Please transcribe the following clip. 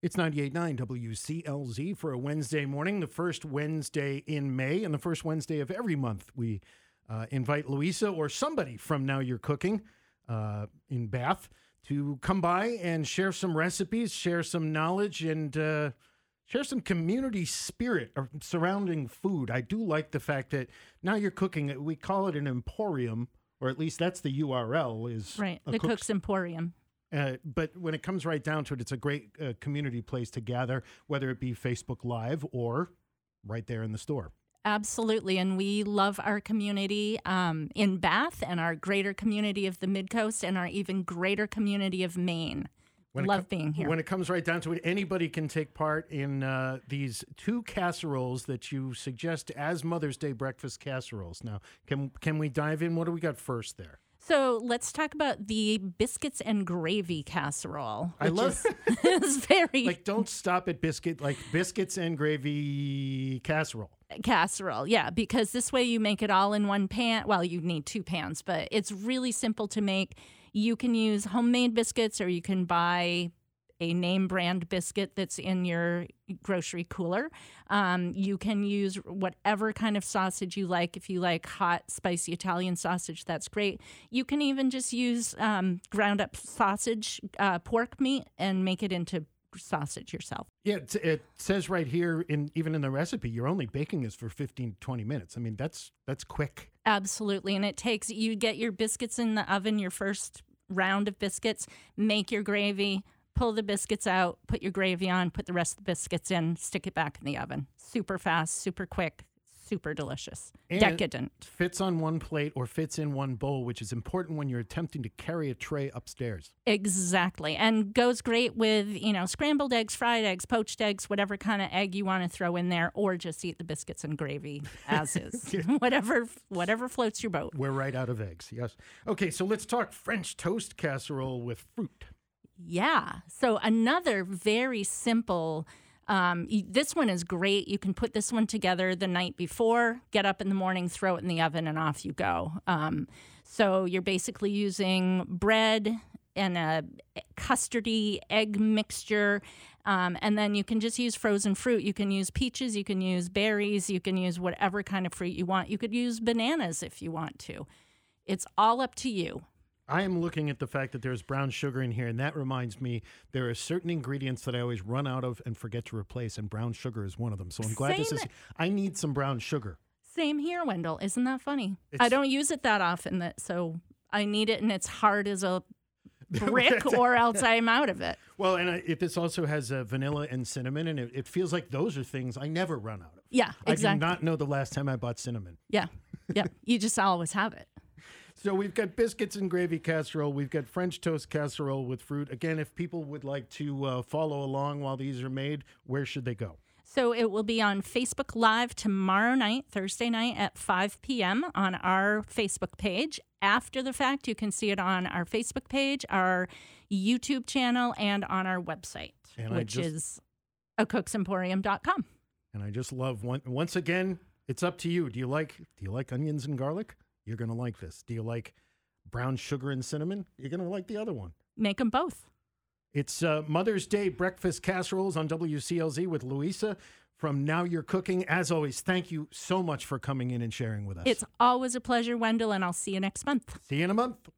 It's 98.9 WCLZ for a Wednesday morning, the first Wednesday in May, and the first Wednesday of every month. We uh, invite Louisa or somebody from Now You're Cooking uh, in Bath to come by and share some recipes, share some knowledge, and uh, share some community spirit surrounding food. I do like the fact that Now You're Cooking, we call it an emporium, or at least that's the URL, is Right, the cook's- Cook's Emporium. Uh, but when it comes right down to it, it's a great uh, community place to gather, whether it be Facebook Live or right there in the store. Absolutely. And we love our community um, in Bath and our greater community of the Midcoast and our even greater community of Maine. When love co- being here. When it comes right down to it, anybody can take part in uh, these two casseroles that you suggest as Mother's Day breakfast casseroles. Now, can can we dive in? What do we got first there? So let's talk about the biscuits and gravy casserole. I love- is very Like, don't stop at biscuit, like biscuits and gravy casserole. casserole. Yeah, because this way you make it all in one pan. Well, you need two pans, but it's really simple to make. You can use homemade biscuits or you can buy a name brand biscuit that's in your grocery cooler. Um, you can use whatever kind of sausage you like. If you like hot, spicy Italian sausage, that's great. You can even just use um, ground up sausage, uh, pork meat, and make it into sausage yourself. Yeah, it, it says right here, in even in the recipe, you're only baking this for 15 to 20 minutes. I mean, that's that's quick. Absolutely. And it takes, you get your biscuits in the oven, your first round of biscuits, make your gravy, pull the biscuits out, put your gravy on, put the rest of the biscuits in, stick it back in the oven. Super fast, super quick, super delicious. And- Decadent. Fits on one plate or fits in one bowl, which is important when you're attempting to carry a tray upstairs. Exactly. And goes great with, you know, scrambled eggs, fried eggs, poached eggs, whatever kind of egg you want to throw in there, or just eat the biscuits and gravy as is. whatever whatever floats your boat. We're right out of eggs. Yes. Okay, so let's talk French toast casserole with fruit. Yeah. So another very simple. Um, this one is great. You can put this one together the night before, get up in the morning, throw it in the oven, and off you go. Um, so you're basically using bread and a custardy egg mixture. Um, and then you can just use frozen fruit. You can use peaches, you can use berries, you can use whatever kind of fruit you want. You could use bananas if you want to. It's all up to you. I am looking at the fact that there's brown sugar in here, and that reminds me there are certain ingredients that I always run out of and forget to replace, and brown sugar is one of them. So I'm glad this is. I need some brown sugar. Same here, Wendell. Isn't that funny? I don't use it that often, that so I need it, and it's hard as a brick, or else I'm out of it. Well, and I, if this also has uh, vanilla and cinnamon, and it, it feels like those are things I never run out of. Yeah, exactly. I do not know the last time I bought cinnamon. Yeah, yeah. You just always have it. So we've got biscuits and gravy casserole. We've got French toast casserole with fruit. Again, if people would like to uh, follow along while these are made, where should they go? So it will be on Facebook Live tomorrow night, Thursday night at 5 p.m. on our Facebook page. After the fact, you can see it on our Facebook page, our YouTube channel, and on our website, And which just- is acooksemporium.com. And I just love one, once again, it's up to you. Do you like do you like onions and garlic? You're gonna like this. Do you like brown sugar and cinnamon? You're gonna like the other one. Make them both. It's uh, Mother's Day breakfast casseroles on WCLZ with Louisa from Now You're Cooking. As always, thank you so much for coming in and sharing with us. It's always a pleasure, Wendell, and I'll see you next month. See you in a month.